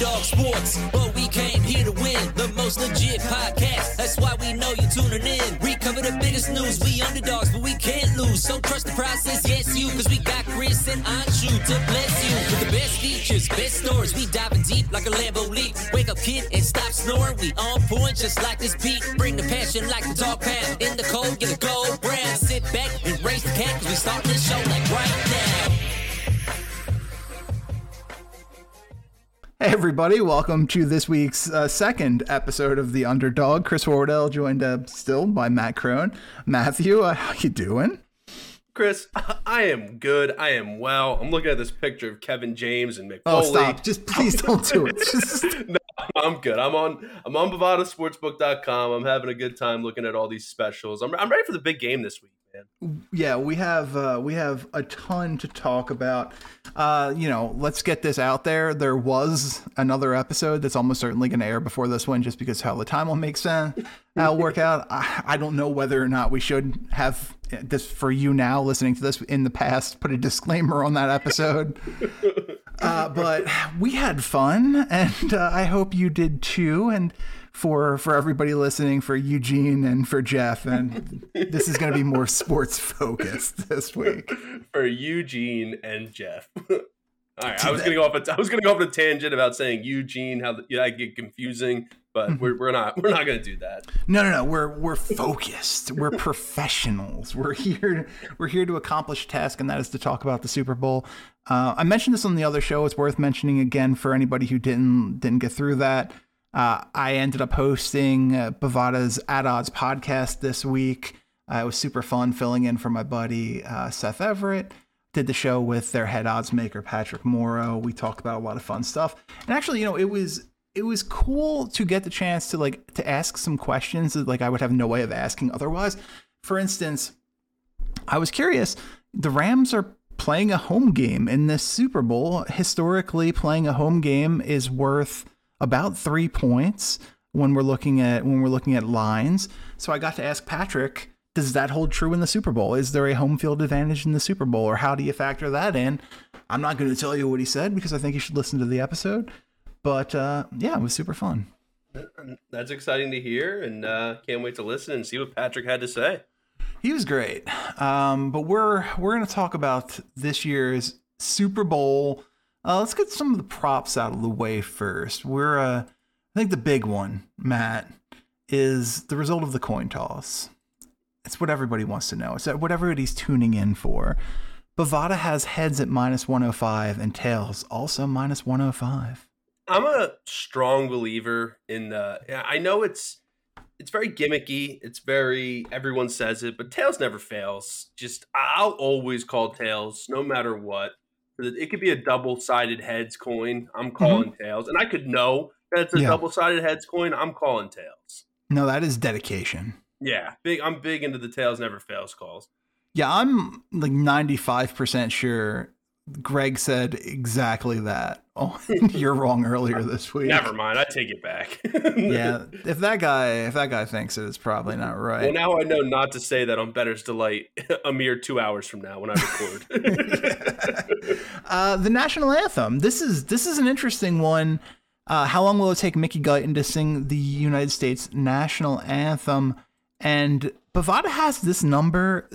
Underdog Sports, but we came here to win the most legit podcast. That's why we know you're tuning in. We cover the biggest news. We underdogs, but we can't lose. So trust the process, yes you, cause we got Chris and Anshu to bless you with the best features, best stories. We diving deep like a Lambo leap. Wake up, kid, and stop snoring. We on point just like this beat. Bring the passion like the dog pound. In the cold, get a gold brand. Sit back and raise the cat, cause we start this show like right now. Hey everybody, welcome to this week's uh, second episode of The Underdog. Chris Horwedel joined uh, still by Matt Crone. Matthew, uh, how you doing? Chris, I am good. I am well. I'm looking at this picture of Kevin James and Mick Oh, stop. Just please don't do it. Just, no, I'm good. I'm on I'm on BovadaSportsbook.com. I'm having a good time looking at all these specials. I'm, I'm ready for the big game this week, man. yeah, we have uh, we have a ton to talk about. Uh, you know, let's get this out there. There was another episode that's almost certainly going to air before this one, just because how the time will make sense. I'll work out. I, I don't know whether or not we should have this for you now listening to this in the past. Put a disclaimer on that episode. Uh, but we had fun, and uh, I hope you did too. And for for everybody listening, for Eugene and for Jeff, and this is going to be more sports focused this week. For Eugene and Jeff. All right, I was gonna go off. A, I was gonna go off a tangent about saying Eugene, how the, yeah, I get confusing, but we're, we're not. We're not gonna do that. No, no, no. We're we're focused. We're professionals. We're here. We're here to accomplish a task, and that is to talk about the Super Bowl. Uh, I mentioned this on the other show. It's worth mentioning again for anybody who didn't didn't get through that. Uh, I ended up hosting uh, Bovada's At Odds podcast this week. Uh, it was super fun filling in for my buddy uh, Seth Everett. Did the show with their head odds maker Patrick Morrow. We talked about a lot of fun stuff, and actually, you know, it was it was cool to get the chance to like to ask some questions that like I would have no way of asking otherwise. For instance, I was curious. The Rams are playing a home game in this Super Bowl. Historically, playing a home game is worth about three points when we're looking at when we're looking at lines. So I got to ask Patrick, does that hold true in the Super Bowl? Is there a home field advantage in the Super Bowl, or how do you factor that in? I'm not going to tell you what he said because I think you should listen to the episode. But uh, yeah, it was super fun. That's exciting to hear, and uh, can't wait to listen and see what Patrick had to say. He was great. Um, but we're we're going to talk about this year's Super Bowl. Uh, let's get some of the props out of the way first. We're uh, I think the big one, Matt, is the result of the coin toss. It's what everybody wants to know. It's what everybody's tuning in for. Bovada has heads at minus 105 and tails also minus 105. I'm a strong believer in the. I know it's it's very gimmicky. It's very everyone says it, but tails never fails. Just I'll always call tails, no matter what. It could be a double sided heads coin. I'm calling mm-hmm. tails, and I could know that it's a yeah. double sided heads coin. I'm calling tails. No, that is dedication. Yeah, big. I'm big into the tails never fails calls. Yeah, I'm like 95% sure Greg said exactly that. Oh, you're wrong earlier this week. Never mind, I take it back. yeah, if that guy if that guy thinks it, it's probably not right. Well, now I know not to say that on Bettor's Delight a mere two hours from now when I record. uh, the national anthem. This is this is an interesting one. Uh, how long will it take Mickey Guyton to sing the United States national anthem? And Bovada has this number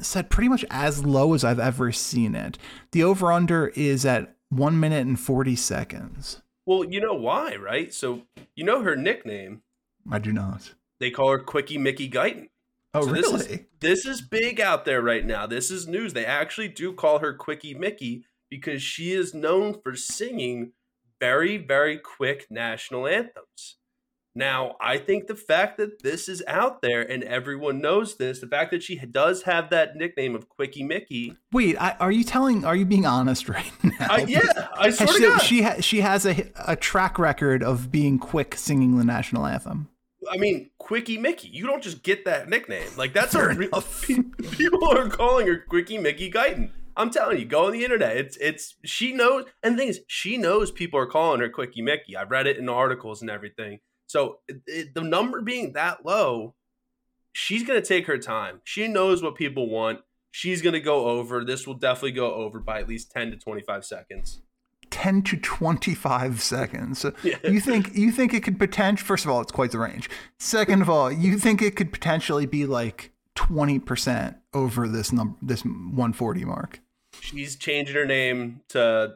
set pretty much as low as I've ever seen it. The over under is at one minute and 40 seconds. Well, you know why, right? So, you know her nickname. I do not. They call her Quickie Mickey Guyton. Oh, so really? This is, this is big out there right now. This is news. They actually do call her Quickie Mickey because she is known for singing very, very quick national anthems. Now, I think the fact that this is out there and everyone knows this, the fact that she does have that nickname of Quickie Mickey. Wait, I, are you telling? Are you being honest right now? Uh, yeah, I swear she, God. She ha- she has a a track record of being quick singing the national anthem. I mean, Quickie Mickey. You don't just get that nickname. Like that's a real, people are calling her Quickie Mickey Guyton. I'm telling you, go on the internet. It's it's she knows, and the thing is, she knows people are calling her Quickie Mickey. I've read it in articles and everything. So it, the number being that low, she's going to take her time. She knows what people want. She's going to go over. This will definitely go over by at least 10 to 25 seconds. 10 to 25 seconds. Yeah. you think you think it could potentially first of all, it's quite the range. Second of all, you think it could potentially be like 20% over this number this 140 mark. She's changing her name to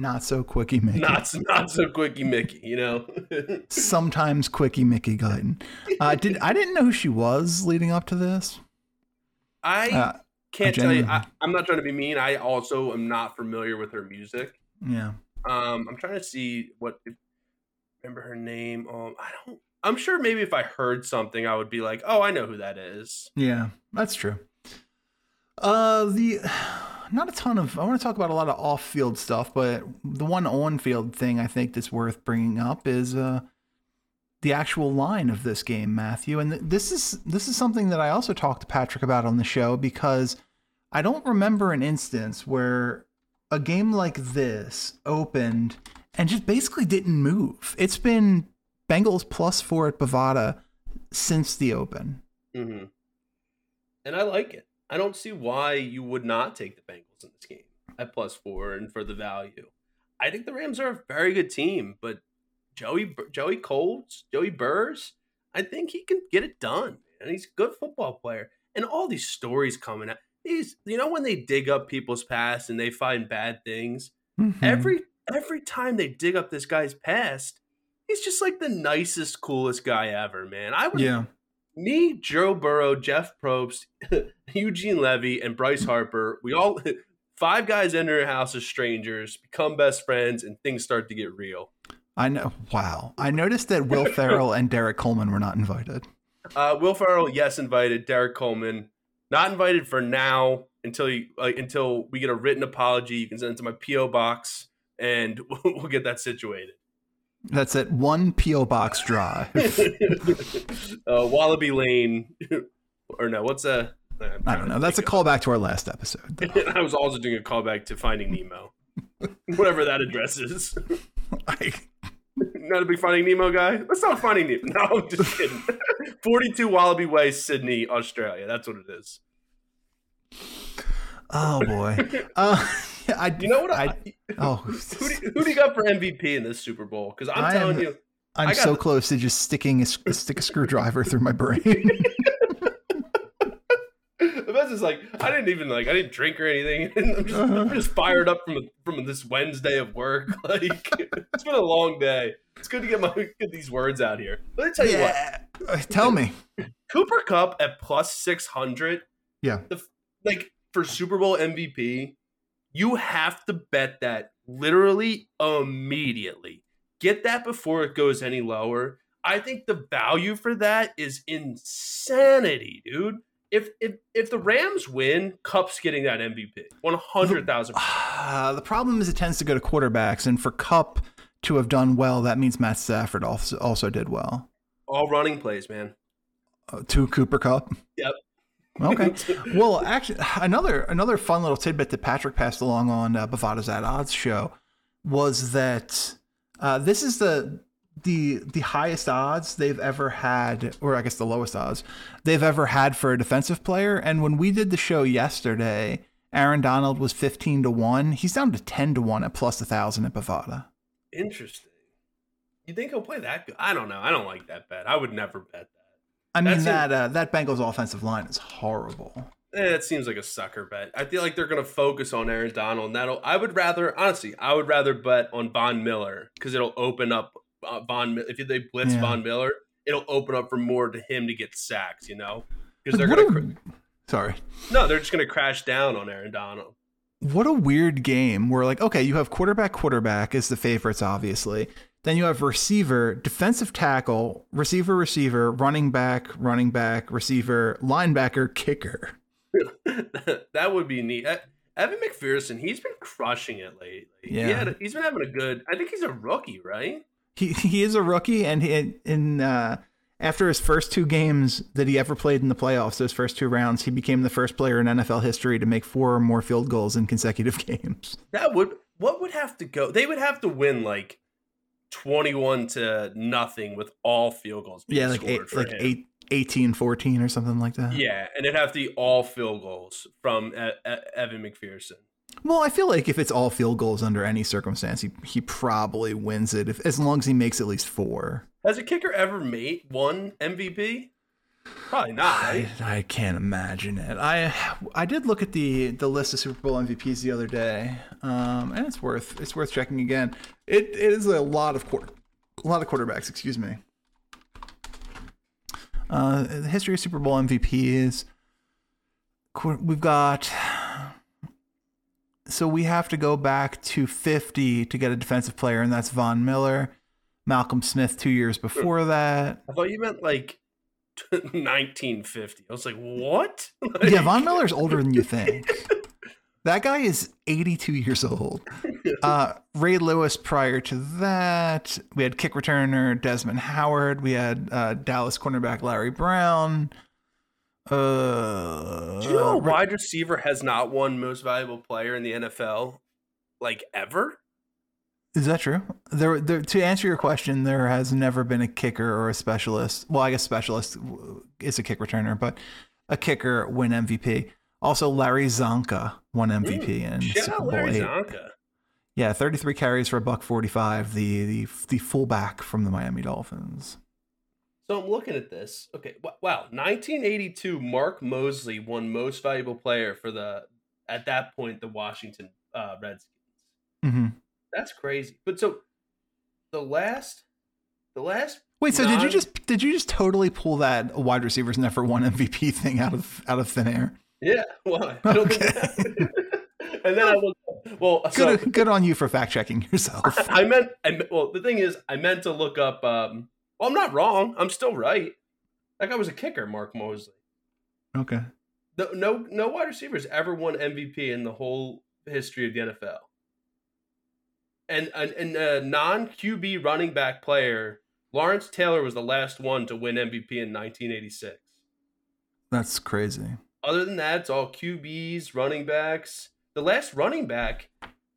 Not so quickie Mickey. not not so quickie Mickey. You know. Sometimes quickie Mickey Guyton. Uh, did I didn't know who she was leading up to this. I Uh, can't I tell you. I, I'm not trying to be mean. I also am not familiar with her music. yeah. Um, I'm trying to see what remember her name. Um, I don't. I'm sure maybe if I heard something, I would be like, "Oh, I know who that is." Yeah, that's true. Uh, the not a ton of. I want to talk about a lot of off-field stuff, but the one on-field thing I think that's worth bringing up is uh the actual line of this game, Matthew. And th- this is this is something that I also talked to Patrick about on the show because I don't remember an instance where a game like this opened and just basically didn't move. It's been Bengals plus four at Bovada since the open. hmm And I like it. I don't see why you would not take the Bengals in this game at plus four and for the value. I think the Rams are a very good team, but Joey Joey Colts, Joey Burrs, I think he can get it done. And he's a good football player. And all these stories coming out. These, you know, when they dig up people's past and they find bad things, Mhm. every every time they dig up this guy's past, he's just like the nicest, coolest guy ever, man. I would yeah. Me, Joe Burrow, Jeff Probst, Eugene Levy, and Bryce Harper, we all five guys enter a house as strangers, become best friends, and things start to get real. I know. Wow. I noticed that Will Ferrell and Derek Coleman were not invited. Uh, Will Ferrell, yes, invited. Derek Coleman, not invited for now until you uh, until we get a written apology. You can send it to my PO box, and we'll get that situated. That's at one P.O. Box Drive. uh, Wallaby Lane, or no? What's a? I don't know. That's a callback to our last episode. I was also doing a callback to Finding Nemo, whatever that address is. I, Not a big Finding Nemo guy. That's not Finding Nemo. No, I'm just kidding. 42 Wallaby Way, Sydney, Australia. That's what it is. oh boy. Uh, I, You know what? I, I, oh, who, do, who do you got for MVP in this Super Bowl? Because I'm I telling am- you, I'm so close to just sticking a, s- stick a screwdriver through my brain. the best is like I didn't even like I didn't drink or anything. I'm just, I'm just fired up from from this Wednesday of work. Like it's been a long day. It's good to get my get these words out here. Let me tell you what. yeah. Uh, Tell me. Cooper Kupp at plus 600, Yeah. the, like for Super Bowl MVP, you have to bet that literally immediately. Get that before it goes any lower. I think the value for that is insanity, dude. If if if the Rams win, Kupp's getting that MVP. 100,000. Uh, the problem is it tends to go to quarterbacks, and for Kupp to have done well, that means Matt Stafford also, also did well. All running plays, man. Uh, to Cooper Kupp. Yep. Okay. well, actually, another another fun little tidbit that Patrick passed along on uh, Bovada's at Odds show was that uh, this is the the the highest odds they've ever had, or I guess the lowest odds they've ever had for a defensive player. And when we did the show yesterday, Aaron Donald was fifteen to one. He's down to ten to one at plus a thousand at Bovada. Interesting. You think he'll play that good? I don't know. I don't like that bet. I would never bet that. I mean That's that uh, that Bengals offensive line is horrible. Eh, it seems like a sucker bet. I feel like they're going to focus on Aaron Donald. And that'll. I would rather, honestly, I would rather bet on Von Miller because it'll open up uh, Von. If they blitz Yeah. Von Miller, it'll open up for more to him to get sacks. You know, because they're going to. a- sorry. No, they're just going to crash down on Aaron Donald. what a weird game where like okay you have quarterback quarterback is the favorites obviously then you have receiver defensive tackle receiver receiver running back running back receiver linebacker kicker that would be neat. Evan McPherson, he's been crushing it lately. Yeah. He had, he's been having a good. I think he's a rookie, right? he he is a rookie and he in uh after his first two games that he ever played in the playoffs those first two rounds he became the first player in NFL history to make four or more field goals in consecutive games That would what would have to go? They would have to win like twenty-one to nothing with all field goals being yeah like scored eight, for like him. eight, 18 14 or something like that Yeah, and it'd have to be all field goals from e- E- Evan McPherson. Well, I feel like if it's all field goals under any circumstance, he, he probably wins it if, as long as he makes at least four. Has a kicker ever made one MVP? Probably not. Right? I, I can't imagine it. I I did look at the the list of Super Bowl MVPs the other day, um, and it's worth it's worth checking again. It it is a lot of quarter, a lot of quarterbacks. Excuse me. Uh, the history of Super Bowl MVPs. We've got. So we have to go back to 50 to get a defensive player, and that's Von Miller. Malcolm Smith two years before that. I thought you meant like 1950. I was like, what? Like... Yeah, Von Miller's older than you think. that guy is 82 years old. Uh, Ray Lewis prior to that. We had kick returner Desmond Howard. We had uh, Dallas cornerback Larry Brown. Uh, Do you know a wide receiver has not won most valuable player in the NFL like ever? Is that true? There, there, to answer your question, there has never been a kicker or a specialist. Well, I guess specialist is a kick returner, but a kicker win MVP. Also, Larry Csonka won MVP mm, in Super Bowl Larry eight. Csonka. Yeah, 33 carries for a buck 45. The the the fullback from the Miami Dolphins. So I'm looking at this. Okay, wow, 1982, Mark Moseley won Most Valuable Player for the at that point the Washington uh, Redskins. Mm-hmm. That's crazy. But so the last the last Wait, so non- did you just did you just totally pull that wide receivers never won MVP thing out of out of thin air? Yeah, why? I don't okay. think and then I was well. Good, so, good on you for fact checking yourself. I meant, I well, the thing is, I meant to look up. Um, well, I'm not wrong. I'm still right. That guy was a kicker, Mark Moseley. Okay. No, no, no wide receivers ever won MVP in the whole history of the NFL and and, a non QB running back player, Lawrence Taylor was the last one to win MVP in 1986. That's crazy. Other than that, it's all QBs, running backs. The last running back,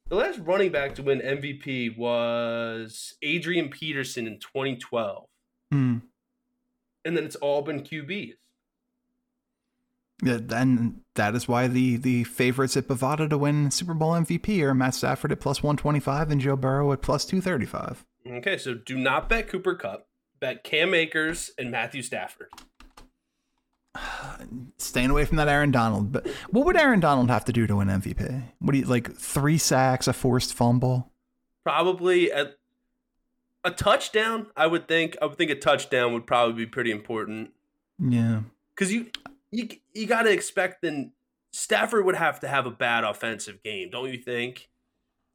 the last running back to win MVP was Adrian Peterson in 2012. Hmm. And then it's all been QBs. Yeah, and that is why the the favorites at Bovada to win Super Bowl MVP are Matt Stafford at plus 125 and Joe Burrow at plus 235. Okay, so do not bet Cooper Kupp. Bet Cam Akers and Matthew Stafford. Staying away from that Aaron Donald. But what would Aaron Donald have to do to win MVP? What do you like? Three sacks, a forced fumble? Probably a, a touchdown. I would think. I would think a touchdown would probably be pretty important. Yeah, because you you you got to expect then Stafford would have to have a bad offensive game, don't you think?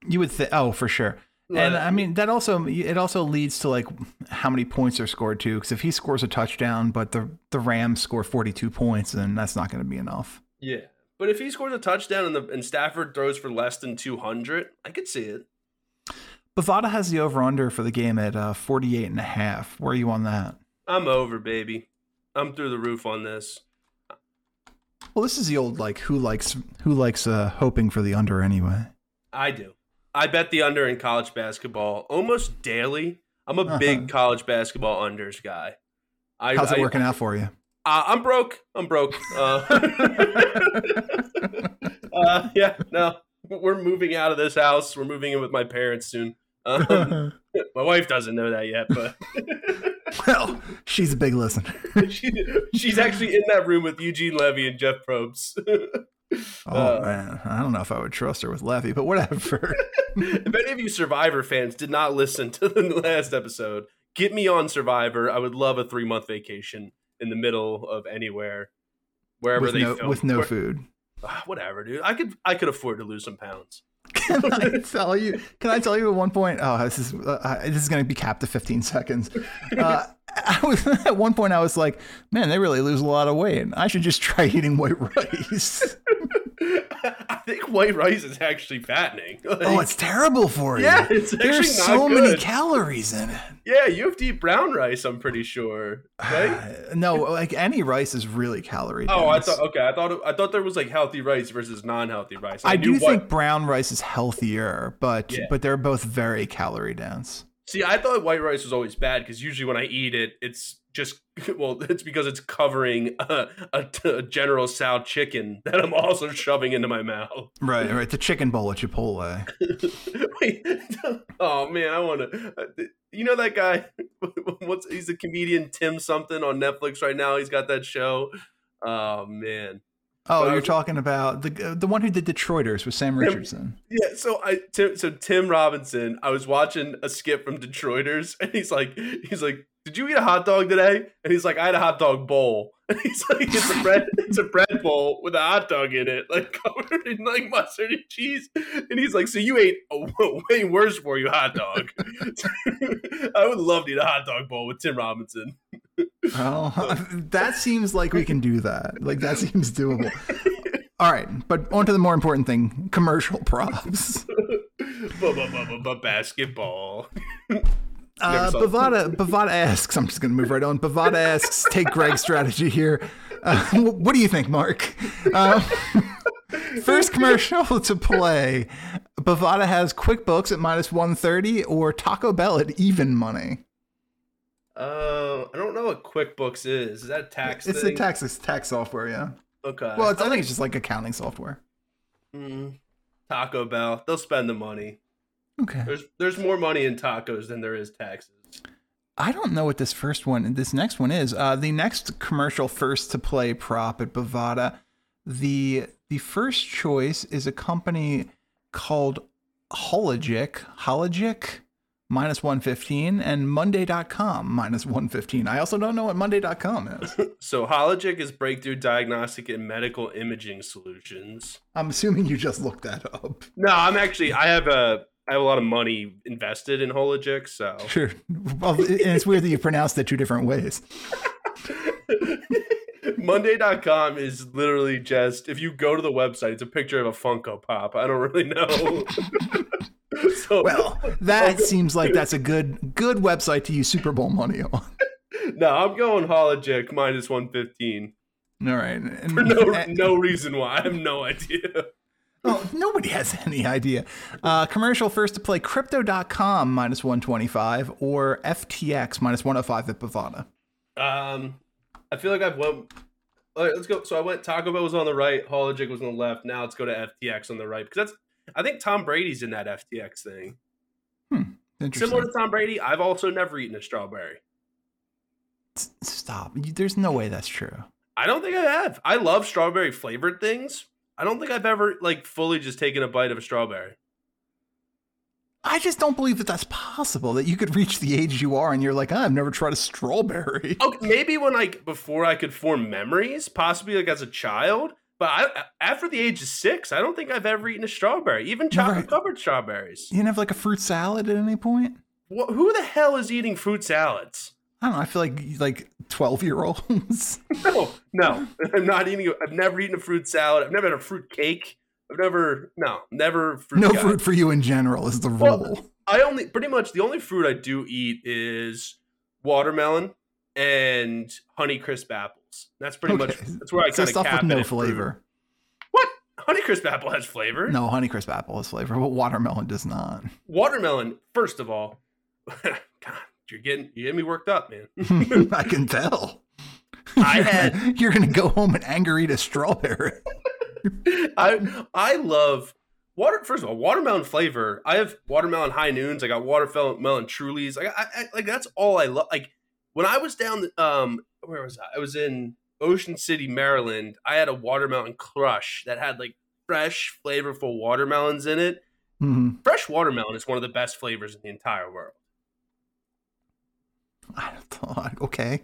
You would think. Oh, for sure. And I mean that also it also leads to like how many points are scored too. Because if he scores a touchdown, but the the Rams score forty two points, then that's not going to be enough. Yeah, but if he scores a touchdown and the and Stafford throws for less than two hundred, I could see it. Bovada has the over under for the game at uh, 48 and a half. Where are you on that? I'm over, baby. I'm through the roof on this. Well, this is the old like who likes who likes uh, hoping for the under anyway. I do. I bet the under in college basketball almost daily. I'm a uh-huh. big college basketball unders guy. I, How's it I, working out for you? Uh, I'm broke. I'm broke. Uh, uh, yeah, no, we're moving out of this house. We're moving in with my parents soon. Um, my wife doesn't know that yet, but well, she's a big listener. she, she's actually in that room with Eugene Levy and Jeff Probst. oh uh, man, I don't know if I would trust her with Levy, but whatever. if any of you Survivor fans did not listen to the last episode, get me on Survivor. I would love a three month vacation in the middle of anywhere, wherever with they no, film. with no Where, food. Uh, whatever, dude. I could I could afford to lose some pounds. Can I tell you? Can I tell you at one point? Oh, this is uh, this is going to be capped to 15 seconds. Uh, I was at one point. I was like, man, they really lose a lot of weight. And I should just try eating white rice. I think white rice is actually fattening. Like, oh, it's terrible for you. Yeah, it's There's so good. many calories in it. Yeah, you have to eat brown rice. I'm pretty sure, right? no, like any rice is really calorie. Oh, I thought okay. I thought it, I thought there was like healthy rice versus non-healthy rice. I, I do what, think brown rice is healthier, but yeah. but they're both very calorie dense. See, I thought white rice was always bad because usually when I eat it, it's just well, it's because it's covering a, a, a General Tso chicken that I'm also shoving into my mouth. Right, right. The chicken bowl at Chipotle. Wait, oh man, I want uh, to. You know that guy? What's he's a comedian Tim something on Netflix right now. He's got that show. Oh man. Oh, But you're was- talking about the uh, the one who did Detroiters with Sam Richardson. Yeah, so I Tim, so Tim Robinson, I was watching a skip from Detroiters, and he's like, he's like, "Did you eat a hot dog today?" And he's like, "I had a hot dog bowl." And he's like, "It's a bread, it's a bread bowl with a hot dog in it, like covered in like mustard and cheese." And he's like, "So you ate a way worse for you hot dog?" I would love to eat a hot dog bowl with Tim Robinson. Well, that seems like we can do that. Like that seems doable. All right, but on to the more important thing: commercial props. But basketball. Uh, Bovada Bovada asks. I'm just going to move right on. Bovada asks. Take Greg's strategy here. Uh, what do you think, Mark? Uh, first commercial to play. Bovada has QuickBooks at minus 130 or Taco Bell at even money. Uh, I don't know what QuickBooks is. Is that a tax? It's thing? the tax tax software, yeah. Okay. Well, it's, I think it's just like accounting software. Mm, Taco Bell. They'll spend the money. Okay. There's there's more money in tacos than there is taxes. I don't know what this first one, this next one is. Uh, the next commercial first to play prop at Bovada. The the first choice is a company called Hologic, Hologic minus 115 and Monday.com minus 115. I also don't know what Monday.com is. So Hologic is breakthrough diagnostic and medical imaging solutions. I'm assuming you just looked that up. No, I'm actually I have a I have a lot of money invested in Hologic, so Sure. Well, and it's weird that you pronounced it two different ways. Monday.com is literally just if you go to the website, it's a picture of a Funko Pop. I don't really know. so Well, that seems like that's a good good website to use Super Bowl money on. no, I'm going Hologic minus one fifteen. All right. And, For no and- no reason why. I have no idea. oh, nobody has any idea. Uh, commercial first to play crypto.com minus 125 or FTX minus 105 at Bovada. Um, I feel like I've went. All right, let's go. So I went. Taco Bell was on the right. Hologic was on the left. Now let's go to FTX on the right because that's. I think Tom Brady's in that FTX thing. Hmm, interesting. Similar to Tom Brady, I've also never eaten a strawberry. Stop. There's no way that's true. I don't think I have. I love strawberry flavored things. I don't think I've ever like fully just taken a bite of a strawberry. I just don't believe that that's possible. That you could reach the age you are and you're like, "Ah, I've never tried a strawberry. Okay, maybe when like before I could form memories, possibly like as a child. But I, after the age of six, I don't think I've ever eaten a strawberry, even chocolate Right. covered strawberries. You didn't have like a fruit salad at any point? Wh- who the hell is eating fruit salads? I don't know. I feel like like 12 year olds. No, no, I'm not eating. I've never eaten a fruit salad. I've never had a fruit cake. I've never, no, never fruit. no guy. fruit for you in general is the Well, rule. I only pretty much the only fruit I do eat is watermelon and honey crisp apples. That's pretty much that's where I so kind of stuff with no flavor. What honey crisp apple has flavor? No, Honeycrisp apple has flavor, but watermelon does not. Watermelon. First of all, God, you're getting you getting me worked up, man. I can tell. I had You're gonna go home and anger eat a strawberry. I I love water. First of all, watermelon flavor. I have watermelon high noons. I got watermelon Trulies. Like I, I like that's all I love. Like when I was down, um, where was I? I was in Ocean City, Maryland. I had a watermelon crush that had like fresh, flavorful watermelons in it. Mm-hmm. Fresh watermelon is one of the best flavors in the entire world. I don't thought, okay.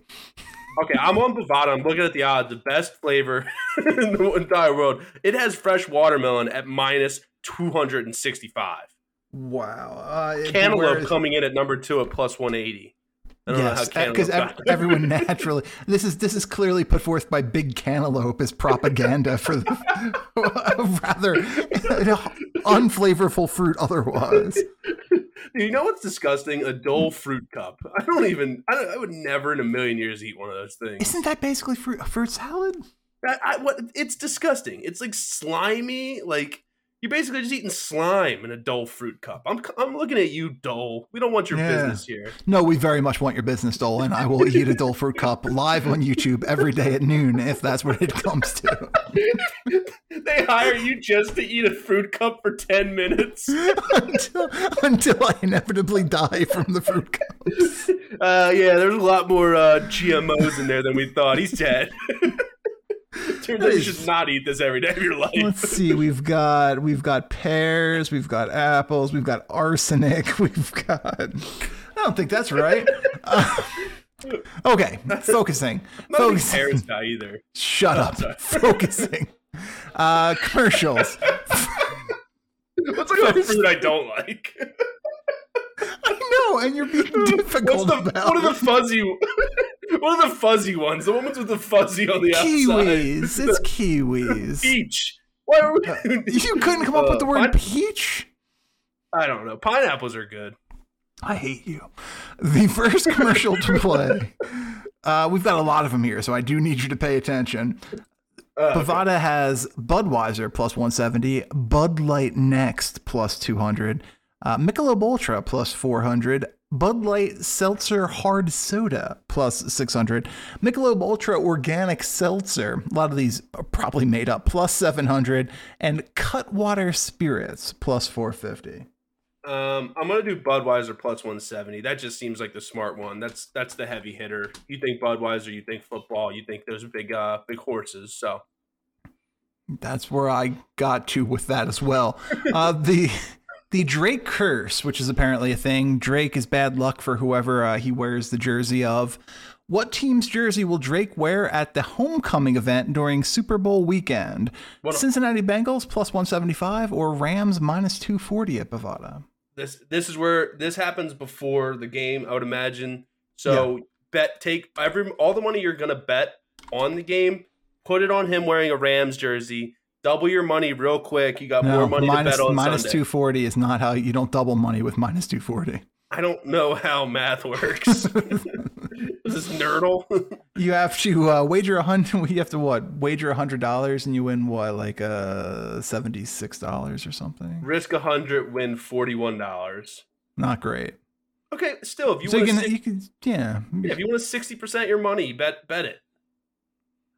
Okay, I'm on Bovada. I'm looking at the odds. The best flavor in the entire world. It has fresh watermelon at minus 265. Wow. Uh, Cantaloupe coming in at number two at plus 180. Yes, know how because uh, Cantaloupe got everyone naturally this is this is clearly put forth by Big Cantaloupe as propaganda for the, a rather unflavorful fruit otherwise. you know what's disgusting? A Dole fruit cup. I don't even. I, don't, I would never in a million years eat one of those things. Isn't that basically fruit fruit salad? I, what? It's disgusting. It's like slimy. Like You're basically just eating slime in a Dole fruit cup. I'm I'm looking at you, Dole. We don't want your Yeah. business here. No, we very much want your business, Dole, and I will eat a Dole fruit cup live on YouTube every day at noon if that's what it comes to. They hire you just to eat a fruit cup for ten minutes. until, until I inevitably die from the fruit cups. Uh, yeah, there's a lot more uh, GMOs in there than we thought. He's dead. Turns out you should not eat this every day of your life. Let's see. We've got we've got pears. We've got apples. We've got arsenic. We've got. I don't think that's right. Uh, okay, focusing. Not Focusing. pears guy either. Shut up. Focusing. Uh, commercials. What's like a fruit I don't like? I know, and you're being What's difficult the, about what are the fuzzy? What are the fuzzy ones? The ones with the fuzzy on the outside. kiwis. It's kiwis. Peach. Why are we? You couldn't come up with the Uh, word pine- peach. I don't know. Pineapples are good. I hate you. The first commercial to play. Uh, we've got a lot of them here, so I do need you to pay attention. Uh, Bovada has Budweiser plus 170, Bud Light Next plus 200, uh, Michelob Ultra plus 400, Bud Light Seltzer Hard Soda plus 600, Michelob Ultra Organic Seltzer, a lot of these are probably made up, plus 700, and Cutwater Spirits plus 450. Um, I'm gonna do Budweiser plus 170. That just seems like the smart one. That's that's the heavy hitter. You think Budweiser, you think football, you think those big uh big horses. So That's where I got to with that as well. Uh, the the Drake curse, which is apparently a thing. Drake is bad luck for whoever uh, he wears the jersey of. What team's jersey will Drake wear at the homecoming event during Super Bowl weekend? Cincinnati Bengals plus 175 or Rams minus 240 at Bovada? this this is where this happens before the game. I would imagine. So bet take every all the money you're gonna bet on the game. Put it on him wearing a Rams jersey. Double your money real quick. You got more money minus, to bet on minus Sunday. 240 is not how you don't double money with minus 240. I don't know how math works. is this nerdle? You have to uh, wager a hundred. You have to what? Wager a hundred dollars, and you win what, like uh, seventy six dollars or something. Risk a hundred, win forty one dollars. Not great. Okay, still, if you so you want can, to you can, yeah. Yeah, if you want to sixty percent your money, bet bet it.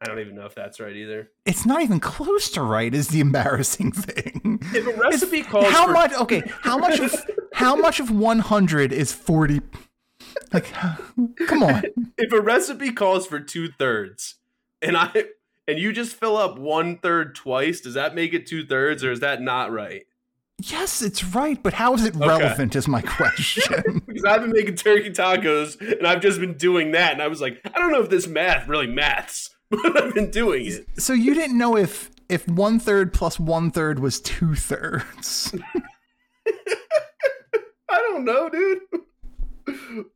I don't even know if that's right either. It's not even close to right. Is the embarrassing thing. If a recipe calls how for much? Okay, how much of how much of one hundred is forty? Like, come on. if a recipe calls for two thirds, and I and you just fill up one third twice, does that make it two thirds, or is that not right? Yes, it's right, but how is it relevant? Is my question. Because I've been making turkey tacos, and I've just been doing that, and I was like, I don't know if this math really maths, but I've been doing it. so you didn't know if if one third plus one third was two thirds. I don't know, dude.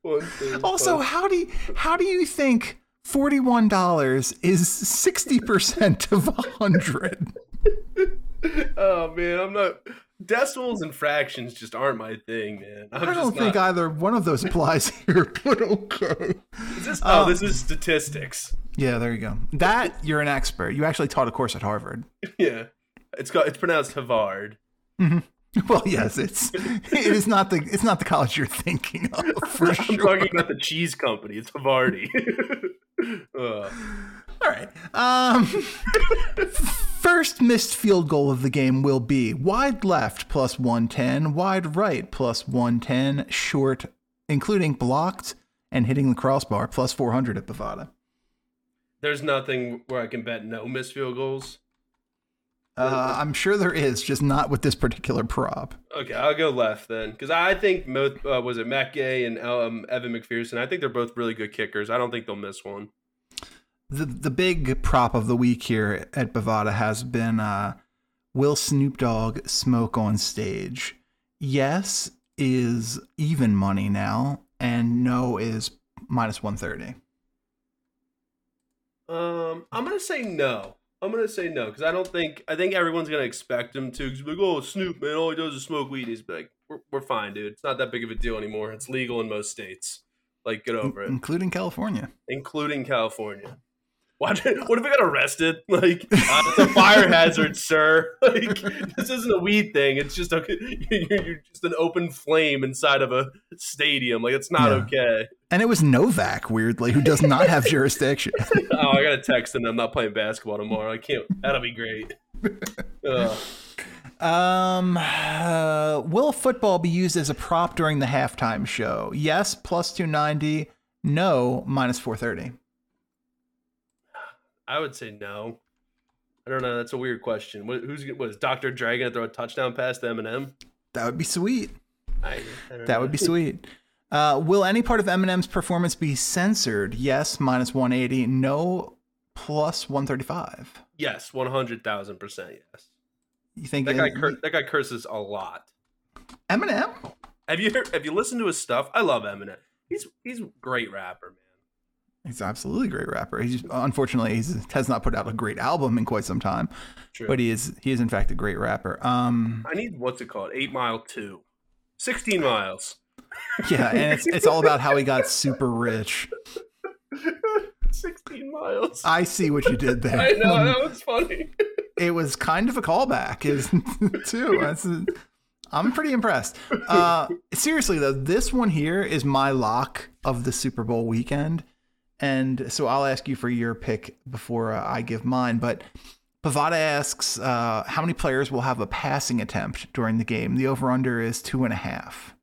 One third Also, plus- how do you, how do you think forty one dollars is sixty percent of a hundred? oh man, I'm not. Decimals and fractions just aren't my thing, man. I'm I don't just think not, either one of those applies here, but okay. This, oh, um, this is statistics. Yeah, there you go. That you're an expert. You actually taught a course at Harvard. Yeah, it's called. It's pronounced Havard. Well, yes, it's it is not the it's not the college you're thinking of for I'm sure. talking about the cheese company. It's Havarti. Ugh. All right. Um, first missed field goal of the game will be wide left plus 110, wide right plus 110, short, including blocked and hitting the crossbar plus 400 at Bovada. There's nothing where I can bet no missed field goals. Uh, I'm sure there is, just not with this particular prop. Okay, I'll go left then, because I think most uh, was it Matt Gay and um, Evan McPherson. I think they're both really good kickers. I don't think they'll miss one. The the big prop of the week here at Bovada has been uh, will Snoop Dogg smoke on stage? Yes is even money now, and no is minus 130. Um, I'm gonna say no. I'm gonna say no because I don't think I think everyone's gonna expect him to. 'cause Like, oh, Snoop, man, all he does is smoke weed. He's like, we're, we're fine, dude. It's not that big of a deal anymore. It's legal in most states. Like, get over it, including California. including California. What, what if I got arrested? Like, uh, it's a fire hazard, sir. Like, this isn't a weed thing. It's just a, you're just an open flame inside of a stadium. Like, it's not Yeah. okay. And it was Novak, weirdly, who does not have jurisdiction. Oh, I got to text him. I'm not playing basketball tomorrow. I can't. That'll be great. Um, uh, will football be used as a prop during the halftime show? Yes, plus 290. No, minus 430. I would say no. I don't know. That's a weird question. What, who's what is Dr. Dre gonna throw a touchdown pass to Eminem? That would be sweet. I, I That know. would be sweet. Uh, will any part of Eminem's performance be censored? Yes, minus 180. No, plus 135. yes, one hundred thousand percent yes. You think That guy cur- that guy curses a lot. Eminem? Have you heard, have you listened to his stuff? I love Eminem. He's he's a great rapper, man. He's absolutely a great rapper. He's unfortunately he has not put out a great album in quite some time, True. but he is he is in fact a great rapper. Um, I need what's it called? Eight Mile Two. Sixteen miles. yeah, and it's it's all about how he got super rich. Sixteen miles. I see what you did there. I know that was funny. it was kind of a callback is too i'm pretty impressed uh seriously though this one here is my lock of the super bowl weekend and so i'll ask you for your pick before uh, i give mine but Bovada asks uh, how many players will have a passing attempt during the game. The over/under is two and a half.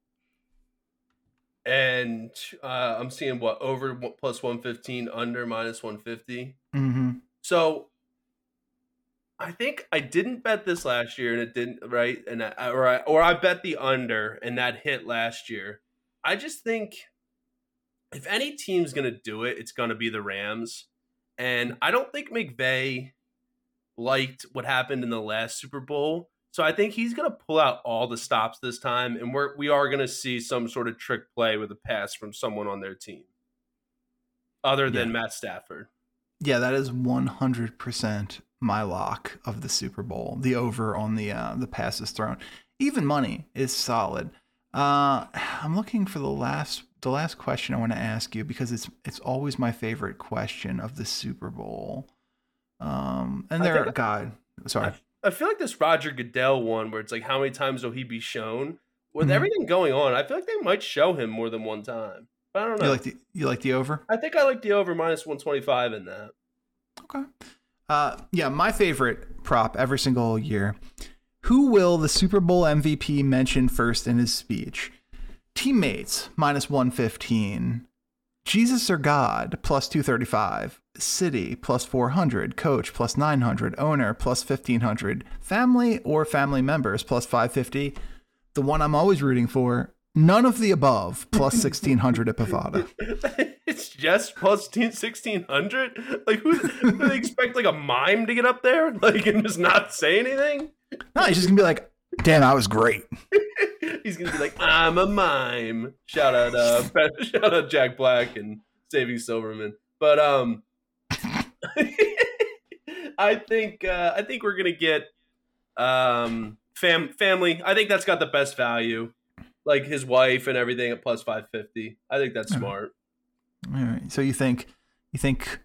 And uh, I'm seeing what over plus one fifteen, under minus one fifty. Mm-hmm. So I think I didn't bet this last year, and it didn't right, and I, or I, or I bet the under, and that hit last year. I just think if any team's gonna do it, it's gonna be the Rams, and I don't think McVay liked what happened in the last Super Bowl. So I think he's going to pull out all the stops this time, and we're we are going to see some sort of trick play with a pass from someone on their team, other than Yeah. Matt Stafford. Yeah, that is one hundred percent my lock of the Super Bowl. The over on the uh, the passes thrown. Even money is solid. Uh, I'm looking for the last the last question I want to ask you because it's it's always my favorite question of the Super Bowl. Um, and there, God, sorry. I feel like this Roger Goodell one, where it's like, how many times will he be shown? With Mhm. everything going on, I feel like they might show him more than one time. But I don't know. You like the you like the over? I think I like the over minus one twenty five in that. Okay. Uh, yeah, my favorite prop every single year. Who will the Super Bowl MVP mention first in his speech? Teammates minus 115. Jesus or God plus 235. City plus 400. Coach plus 900. Owner plus 1500. Family or family members plus 550. The one I'm always rooting for. None of the above plus 1600 at Bovada. it's just plus sixteen hundred. Like who? who do they expect like a mime to get up there, like and just not say anything? No, he's just gonna be like, damn, I was great. He's gonna be like, "I'm a mime." Shout out, uh, shout out Jack Black and Saving Silverman. But um, I think uh, I think we're gonna get um fam family. I think that's got the best value, like his wife and everything at plus five fifty. I think that's smart. All right. So you think you think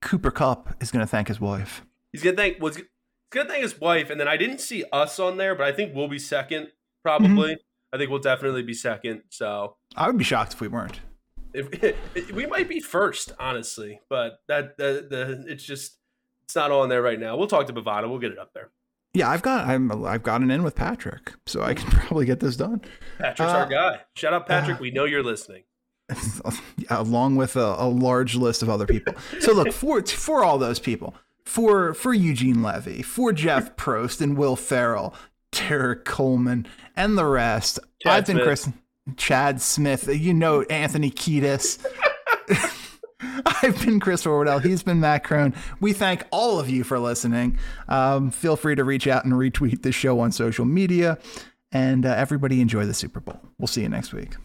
Cooper Kupp is going to thank his wife? He's gonna thank was gonna thank his wife, and then I didn't see us on there, but I think we'll be second probably. I think we'll definitely be second. So I would be shocked if we weren't. if, we might be first, honestly, but that the, the it's just it's not on there right now. We'll talk to Bovada. We'll get it up there. Yeah, I've got I'm I've gotten in with Patrick, so I can probably get this done. Patrick's Uh, our guy. Shout out Patrick. uh, we know you're listening. along with a, a large list of other people. So look for for all those people, for for Eugene Levy, for Jeff Probst and Will Ferrell, Derek Coleman, and the rest. Chad I've been Smith. Chris, Chad Smith. You know Anthony Kiedis. I've been Chris Horwedel. He's been Matt Crone. We thank all of you for listening. Um, feel free to reach out and retweet the show on social media. And uh, everybody enjoy the Super Bowl. We'll see you next week.